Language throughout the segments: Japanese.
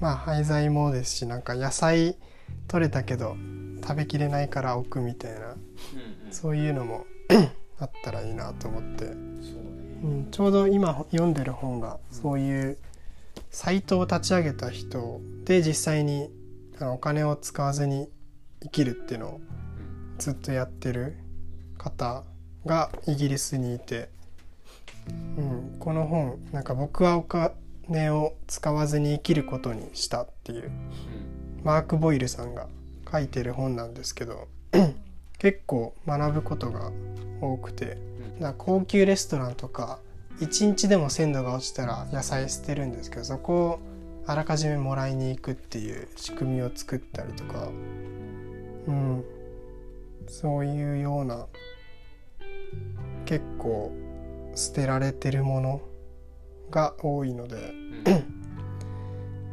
まあ廃材もですしなんか野菜取れたけど食べきれないから置くみたいなうんうん。そういうのも あったらいいなと思って、そうね。うん、ちょうど今読んでる本がそういうサイトを立ち上げた人で実際にあのお金を使わずに生きるっていうのをずっとやってる方がイギリスにいて、うん、この本なんか僕はお金を使わずに生きることにしたっていう。マーク・ボイルさんが書いてる本なんですけど 結構学ぶことが多くて高級レストランとか1日でも鮮度が落ちたら野菜捨てるんですけどそこをあらかじめもらいに行くっていう仕組みを作ったりとか、うん、そういうような結構捨てられてるものが多いので、うん。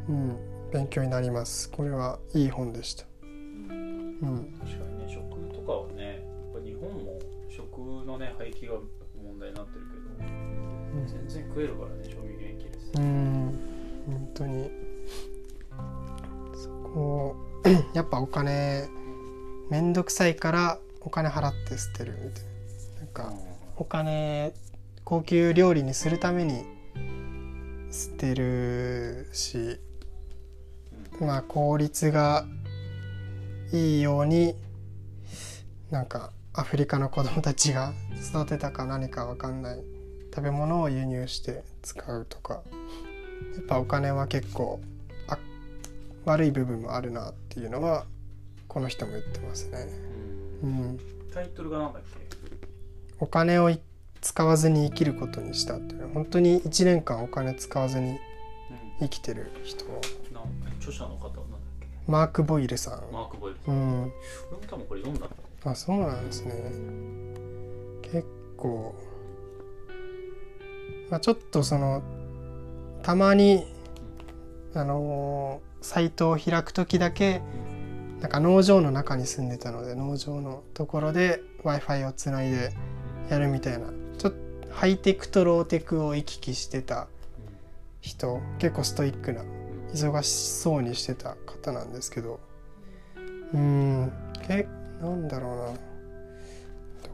うん、勉強になります。これはいい本でした、うん、確かにね食とかはねやっぱ日本も食のね廃棄が問題になってるけど全然食えるからね賞味元気ですうん。本当に。そこ やっぱお金めんどくさいからお金払って捨てるみたいな。なんかお金高級料理にするために捨てるしまあ効率がいいようになんかアフリカの子供たちが育てたか何かわかんない食べ物を輸入して使うとかやっぱお金は結構あ悪い部分もあるなっていうのはこの人も言ってますね。うん。うん、タイトルがなんだっけ？お金をい使わずに生きることにしたっていうのは本当に1年間お金使わずにうん。生きてる人なん著者の方なんだっけ？マーク・ボイルさん。マーク・ボイルうん、俺も多分これ読んだあそうなんですね。結構、まあ、ちょっとそのたまにあのーサイトを開く時だけなんか農場の中に住んでたので農場のところで w i f i をつないでやるみたいなちょっとハイテクとローテクを行き来してた人結構ストイックな忙しそうにしてた方なんですけど。うーん。けなんだろうな。ど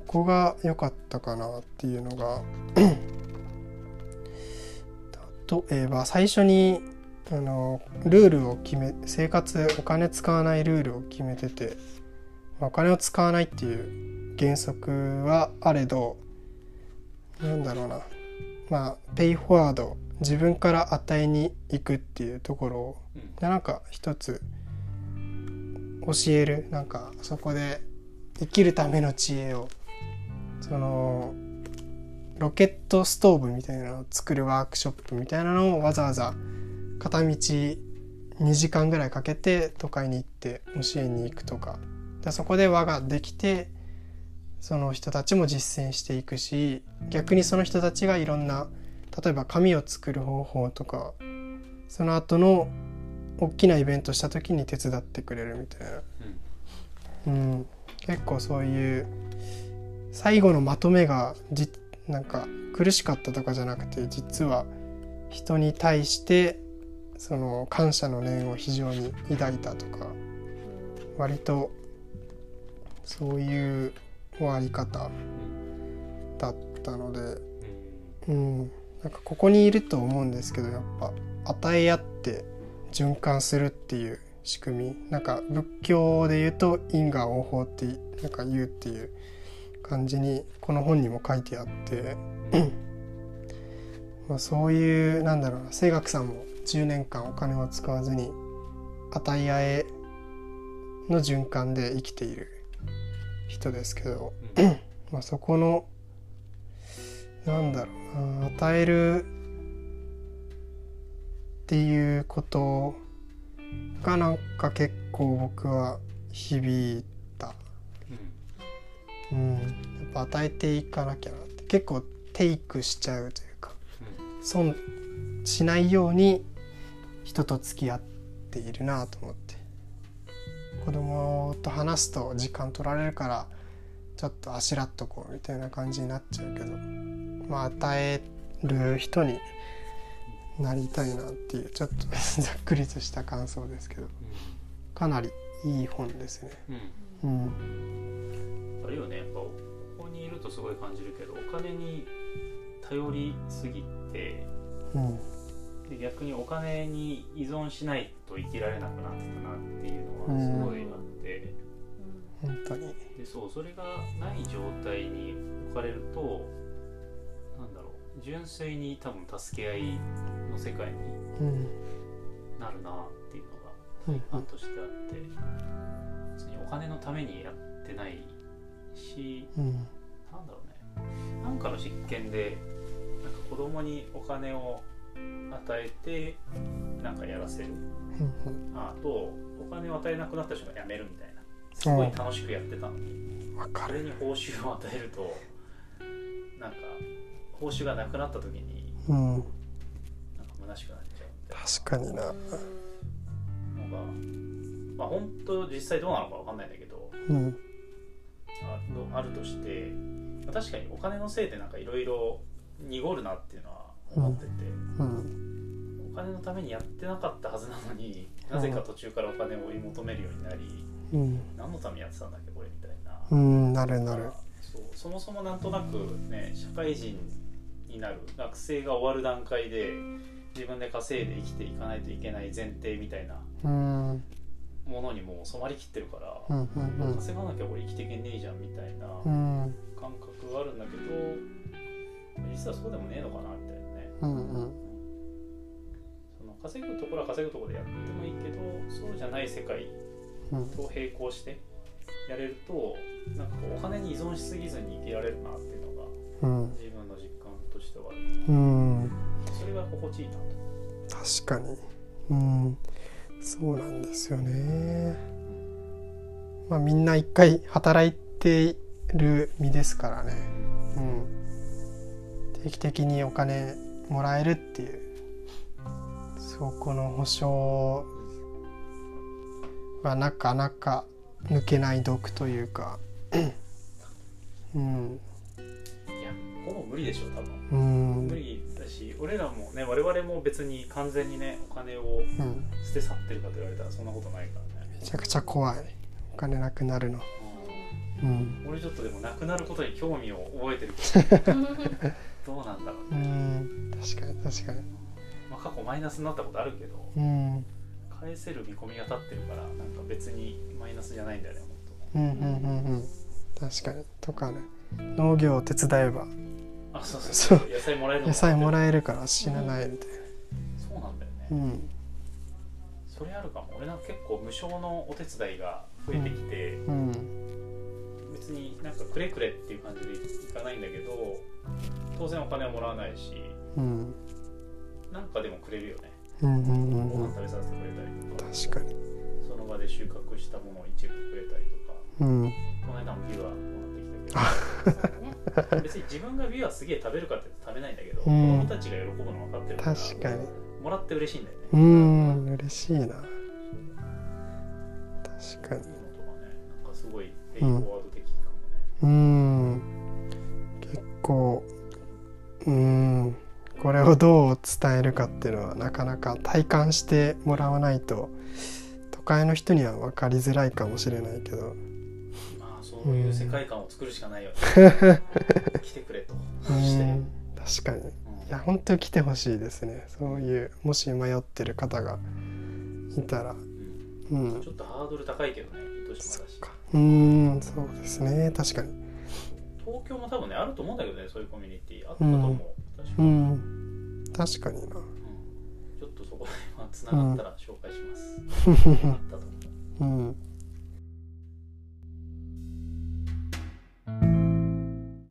こが良かったかなっていうのが。例えば最初にあのルールを決め生活お金使わないルールを決めてて、まあお金を使わないっていう原則はあれどなんだろうな。まあペイフォワード自分から与えに行くっていうところをうなんか一つ教える。なんかそこで生きるための知恵をそのロケットストーブみたいなのを作るワークショップみたいなのをわざわざ片道2時間ぐらいかけて都会に行って教えに行くとか。でそこで輪ができてその人たちも実践していくし逆にその人たちがいろんな例えば紙を作る方法とかその後の大きなイベントした時に手伝ってくれるみたいな、うん、結構そういう最後のまとめがじなんか苦しかったとかじゃなくて実は人に対してその感謝の念を非常に抱いたとか割とそういう終わり方だったのでうん。うん、なんかここにいると思うんですけどやっぱ与え合って循環するっていう仕組み。なんか仏教で言うと因果応報ってなんか言うっていう感じにこの本にも書いてあって、まあ、そういうなんだろうな清学さんも10年間お金を使わずに与え合えの循環で生きている人ですけど、まあ、そこのなんだろうな与えるっていうことがなんか結構僕は響いた、うん。うん、やっぱ与えていかなきゃなって。結構テイクしちゃうというか損しないように人と付き合っているなと思って子供と話すと時間取られるからちょっとあしらっとこうみたいな感じになっちゃうけどまあ与える人になりたいなっていうちょっと ざっくりとした感想ですけどかなりいい本ですね。うん。うん、あれよね。やっぱここにいるとすごい感じるけどお金に頼りすぎてうん、で逆にお金に依存しないと生きられなくなってたなっていうのはすごいあって、本当に。でそうそれがない状態に置かれるとなんだろう。純粋に多分助け合いの世界にうん、なるなっていうのがうん、案としてあって。別にお金のためにやってないしうん、なんだろうね。なんかの実験でなんか子供にお金を与えてなんかやらせる。うん、あとお金を与えなくなった人が辞めるみたいな。すごい楽しくやってた。のに。それに報酬を与えるとなんか報酬がなくなった時にうん、なんか虚しくなっちゃうみたい確かにな。なのがまあ本当実際どうなのかわかんないんだけどうん、あのあるとしてまあ確かにお金のせいでなんかいろいろ濁るなっていうのは思ってて、うん、お金のためにやってなかったはずなのになぜか途中からお金を追い求めるようになりうん、何のためにやってたんだっけこれみたいな。うん、なるなる。そうそもそもなんとなくね社会人になる学生が終わる段階で自分で稼いで生きていかないといけない前提みたいなうん、うん、ものにもう染まりきってるから、うん、うん、稼がなきゃ俺生きていけねえじゃんみたいなうん、感覚があるんだけど実はそうでもねえのかなみうん、うん、その稼ぐところは稼ぐところでやってもいいけどそうじゃない世界うん、と並行してやれるとなんかこうお金に依存しすぎずに生きられるなっていうのがうん、自分の実感としてはある。うん、それが心地いいなと。確かに。うん、そうなんですよね。まあ、みんな一回働いてる身ですからね。うん、定期的にお金もらえるっていうそこの保証はなかなか抜けない毒というか。うん。いやほぼ無理でしょ多分。うん。無理だし俺らもね我々も別に完全にねお金をうん。捨て去ってるかと言われたらそんなことないからね、めちゃくちゃ怖い。お金なくなるのうん。俺ちょっとでもなくなることに興味を覚えてるけど。どうなんだろううね、ん。確かに確かに。まあ、過去マイナスになったことあるけどうん。返せる見込みが立ってるからなんか別にマイナスじゃないんだよね本うんうんうんうん。確かに。とかね。農業を手伝えば。当あそうそうそそう。う野菜もらえるの野菜もえらえるから死なないみたいそうなんだよね、なうん。それあるかも。俺なんか結構無償のお手伝いが増えてきて、うん別になんかくれくれっていう感じでいかないんだけど当然お金はもらわないしうん。なんかでもくれるよね。うんうんうんごうん。飯食べさせてくれたりとか。確かに。その場で収穫したものを一部くれたりとか。うん。この間もビワもらってきたけど。別に自分がビワすげえ食べるかって食べないんだけど、うん。子供たちが喜ぶの分かってるから確かに。もらって嬉しいんだよね、うん嬉しいな。確かに。とかねなんかすごいペイフォワードうん。結構うん。これをどう伝えるかっていうのはなかなか体感してもらわないと都会の人には分かりづらいかもしれないけど。まあそういう世界観を作るしかないよね、来てくれと。確かに。いや本当に来てほしいですね。そういうもし迷ってる方がいたら。うん。うん。ちょっとハードル高いけどね糸島だしうんそうですね。確かに。東京も多分ねあると思うんだけどねそういうコミュニティ。あったと思う、確かうに、ん。確かにな。うん。ちょっとそこで つながったら紹介します、あったと思う。うん